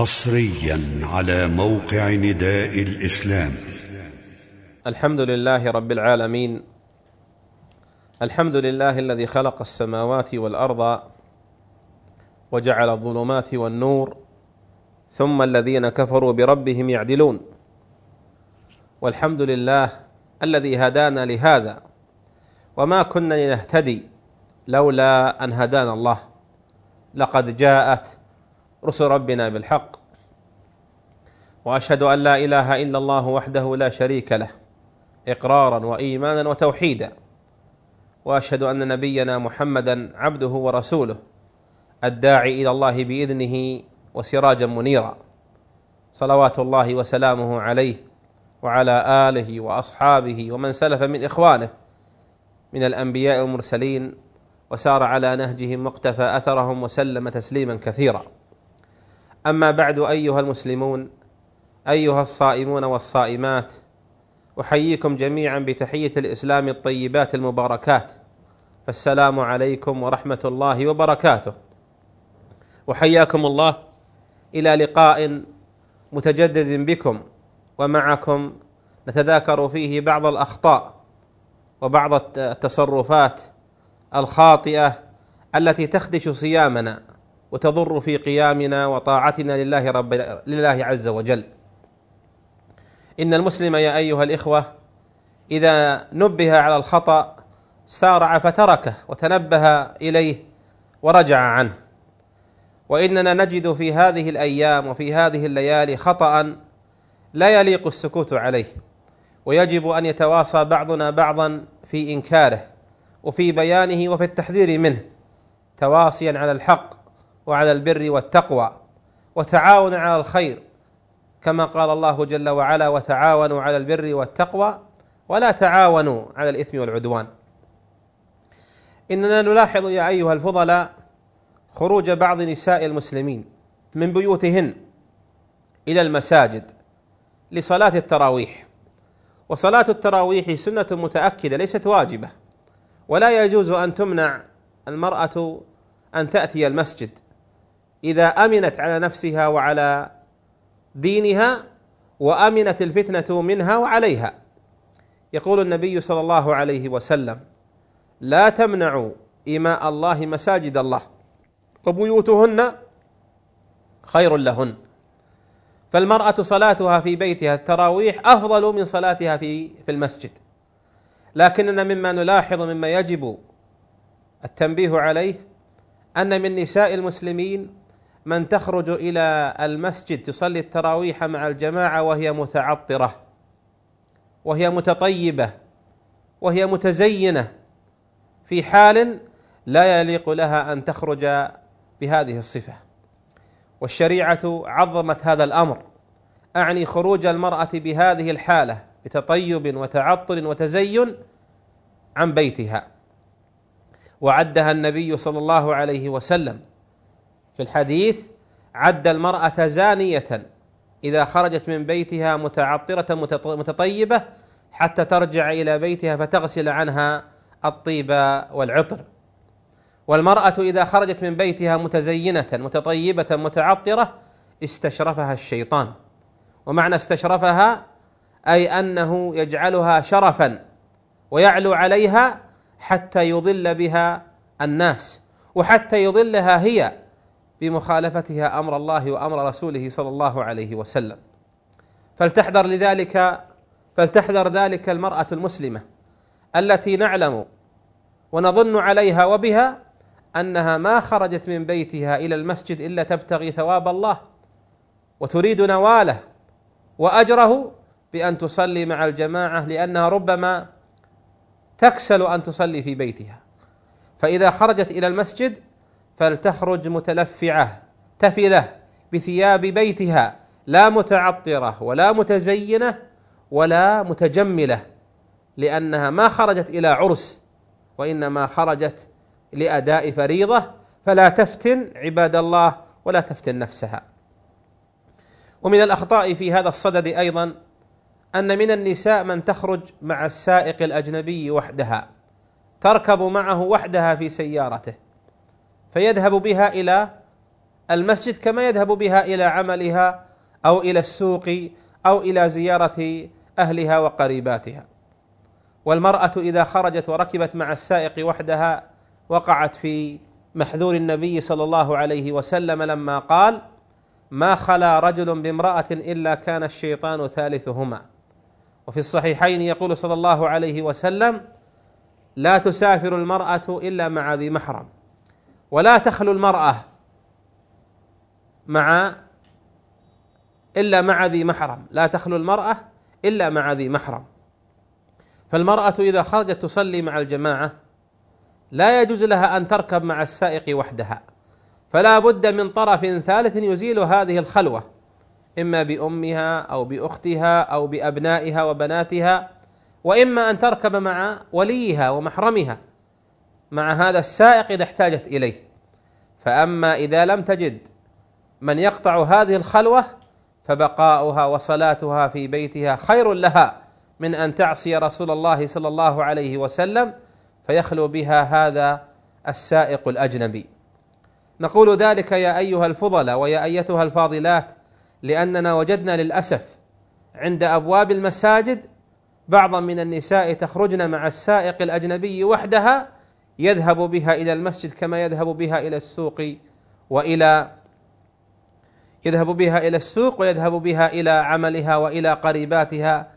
حصريا على موقع نداء الإسلام. الحمد لله رب العالمين. الحمد لله الذي خلق السماوات والأرض وجعل الظلمات والنور ثم الذين كفروا بربهم يعدلون. والحمد لله الذي هدانا لهذا. وما كنا لنهتدي لولا أن هدانا الله. لقد جاءت رسل ربنا بالحق. وأشهد أن لا إله إلا الله وحده لا شريك له إقرارا وإيمانا وتوحيدا. وأشهد أن نبينا محمدا عبده ورسوله الداعي إلى الله بإذنه وسراجا منيرا. صلوات الله وسلامه عليه وعلى آله وأصحابه ومن سلف من إخوانه من الأنبياء والمرسلين وسار على نهجهم واقتفى أثرهم وسلم تسليما كثيرا. أما بعد أيها المسلمون أيها الصائمون والصائمات أحييكم جميعا بتحية الإسلام الطيبات المباركات. فالسلام عليكم ورحمة الله وبركاته. وحياكم الله إلى لقاء متجدد بكم ومعكم نتذاكر فيه بعض الأخطاء وبعض التصرفات الخاطئة التي تخدش صيامنا. وتضر في قيامنا وطاعتنا لله رب لله عز وجل. إن المسلم يا أيها الإخوة إذا نبه على الخطأ سارع فتركه وتنبه إليه ورجع عنه. وإننا نجد في هذه الأيام وفي هذه الليالي خطأ لا يليق السكوت عليه ويجب أن يتواصى بعضنا بعضا في إنكاره وفي بيانه وفي التحذير منه تواصيا على الحق وعلى البر والتقوى وتعاون على الخير كما قال الله جل وعلا وتعاونوا على البر والتقوى ولا تعاونوا على الإثم والعدوان. إننا نلاحظ يا أيها الفضلاء خروج بعض نساء المسلمين من بيوتهن إلى المساجد لصلاة التراويح وصلاة التراويح سنة متأكدة ليست واجبة ولا يجوز أن تمنع المرأة أن تأتي المسجد إذا أمنت على نفسها وعلى دينها وأمنت الفتنة منها وعليها. يقول النبي صلى الله عليه وسلم لا تمنعوا إماء الله مساجد الله. وبيوتهن خير لهن. فالمرأة صلاتها في بيتها التراويح أفضل من صلاتها في في المسجد. لكننا مما نلاحظ مما يجب التنبيه عليه أن من نساء المسلمين من تخرج إلى المسجد تصلي التراويح مع الجماعة وهي متعطرة وهي متطيبة وهي متزينة في حال لا يليق لها أن تخرج بهذه الصفة. والشريعة عظمت هذا الأمر أعني خروج المرأة بهذه الحالة بتطيب وتعطر وتزين عن بيتها. وعدها النبي صلى الله عليه وسلم في الحديث عد المرأة زانية إذا خرجت من بيتها متعطرة متطيبة حتى ترجع إلى بيتها فتغسل عنها الطيب والعطر. والمرأة إذا خرجت من بيتها متزينة متطيبة متعطرة استشرفها الشيطان. ومعنى استشرفها أي أنه يجعلها شرفا ويعلو عليها حتى يضل بها الناس. وحتى يضلها هي بمخالفتها أمر الله وأمر رسوله صلى الله عليه وسلم. فلتحذر لذلك فلتحذر ذلك المرأة المسلمة التي نعلم ونظن عليها وبها أنها ما خرجت من بيتها إلى المسجد إلا تبتغي ثواب الله وتريد نواله وأجره بأن تصلي مع الجماعة لأنها ربما تكسل أن تصلي في بيتها. فإذا خرجت إلى المسجد فلتخرج متلفعة تفلة بثياب بيتها لا متعطرة ولا متزينة ولا متجملة لأنها ما خرجت إلى عرس وإنما خرجت لأداء فريضة فلا تفتن عباد الله ولا تفتن نفسها. ومن الأخطاء في هذا الصدد أيضا أن من النساء من تخرج مع السائق الأجنبي وحدها تركب معه وحدها في سيارته. فيذهب بها إلى المسجد كما يذهب بها إلى عملها أو إلى السوق أو إلى زيارة أهلها وقريباتها. والمرأة إذا خرجت وركبت مع السائق وحدها وقعت في محذور النبي صلى الله عليه وسلم لما قال ما خلا رجل بامرأة إلا كان الشيطان ثالثهما وفي الصحيحين يقول صلى الله عليه وسلم لا تسافر المرأة إلا مع ذي محرم ولا تخلو المرأة مع إلا مع ذي محرم. لا تخلو المرأة إلا مع ذي محرم. فالمرأة إذا خرجت تصلي مع الجماعة لا يجوز لها أن تركب مع السائق وحدها. فلا بد من طرف ثالث يزيل هذه الخلوة إما بأمها أو بأختها أو بأبنائها وبناتها وإما أن تركب مع وليها ومحرمها. مع هذا السائق إذا احتاجت إليه. فأما إذا لم تجد من يقطع هذه الخلوة فبقاؤها وصلاتها في بيتها خير لها من أن تعصي رسول الله صلى الله عليه وسلم فيخلو بها هذا السائق الأجنبي. نقول ذلك يا أيها الفضلاء ويا أيتها الفاضلات لأننا وجدنا للأسف عند أبواب المساجد بعضا من النساء تخرجن مع السائق الأجنبي وحدها يذهب بها إلى المسجد كما يذهب بها إلى السوق وإلى يذهب بها إلى السوق ويذهب بها إلى عملها وإلى قريباتها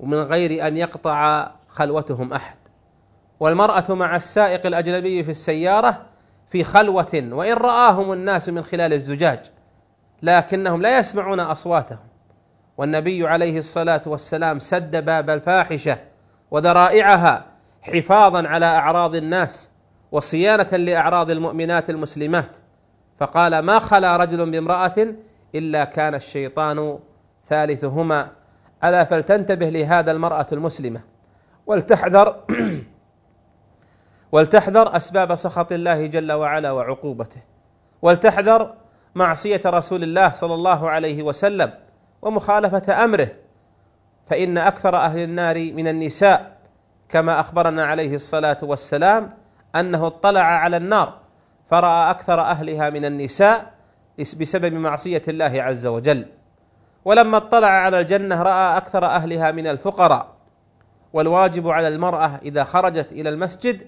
ومن غير أن يقطع خلوتهم أحد. والمرأة مع السائق الأجنبي في السيارة في خلوة وإن رآهم الناس من خلال الزجاج لكنهم لا يسمعون أصواتهم. والنبي عليه الصلاة والسلام سد باب الفاحشة وذرائعها حفاظا على أعراض الناس وصيانة لأعراض المؤمنات المسلمات. فقال ما خلا رجل بامرأة إلا كان الشيطان ثالثهما. ألا فلتنتبه لهذا المرأة المسلمة ولتحذر ولتحذر أسباب سخط الله جل وعلا وعقوبته. ولتحذر معصية رسول الله صلى الله عليه وسلم ومخالفة أمره. فإن أكثر أهل النار من النساء كما أخبرنا عليه الصلاة والسلام أنه اطلع على النار فرأى أكثر أهلها من النساء بسبب معصية الله عز وجل. ولما اطلع على الجنة رأى أكثر أهلها من الفقراء. والواجب على المرأة إذا خرجت إلى المسجد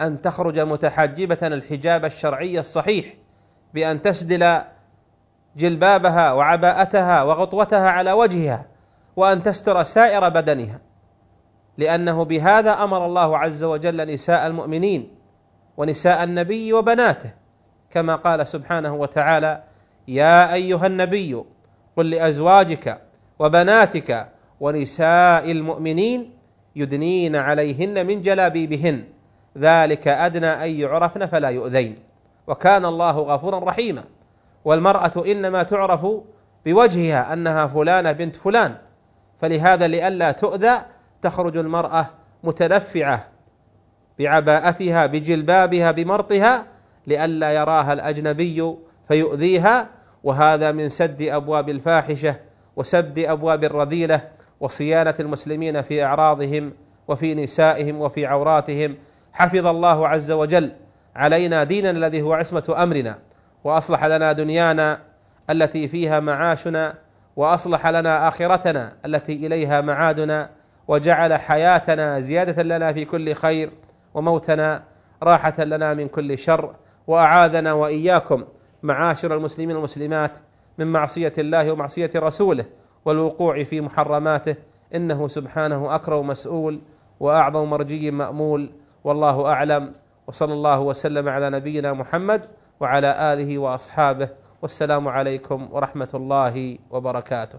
أن تخرج متحجبة الحجاب الشرعي الصحيح بأن تسدل جلبابها وعباءتها وغطوتها على وجهها وأن تستر سائر بدنها. لأنه بهذا أمر الله عز وجل نساء المؤمنين ونساء النبي وبناته كما قال سبحانه وتعالى يا أيها النبي قل لأزواجك وبناتك ونساء المؤمنين يدنين عليهن من جلابيبهن ذلك أدنى أن يعرفن فلا يؤذين وكان الله غفورا رحيما. والمرأة إنما تعرف بوجهها أنها فلانة بنت فلان فلهذا لئلا تؤذى تخرج المرأة متلفعة بعباءتها بجلبابها بمرطها لئلا يراها الأجنبي فيؤذيها وهذا من سد أبواب الفاحشة وسد أبواب الرذيلة وصيانة المسلمين في أعراضهم وفي نسائهم وفي عوراتهم. حفظ الله عز وجل علينا ديننا الذي هو عصمة أمرنا وأصلح لنا دنيانا التي فيها معاشنا وأصلح لنا آخرتنا التي إليها معادنا. وجعل حياتنا زيادة لنا في كل خير وموتنا راحة لنا من كل شر وأعاذنا وإياكم معاشر المسلمين والمسلمات من معصية الله ومعصية رسوله والوقوع في محرماته إنه سبحانه أكرم مسؤول وأعظم مرجي مأمول والله أعلم وصلى الله وسلم على نبينا محمد وعلى آله وأصحابه والسلام عليكم ورحمة الله وبركاته.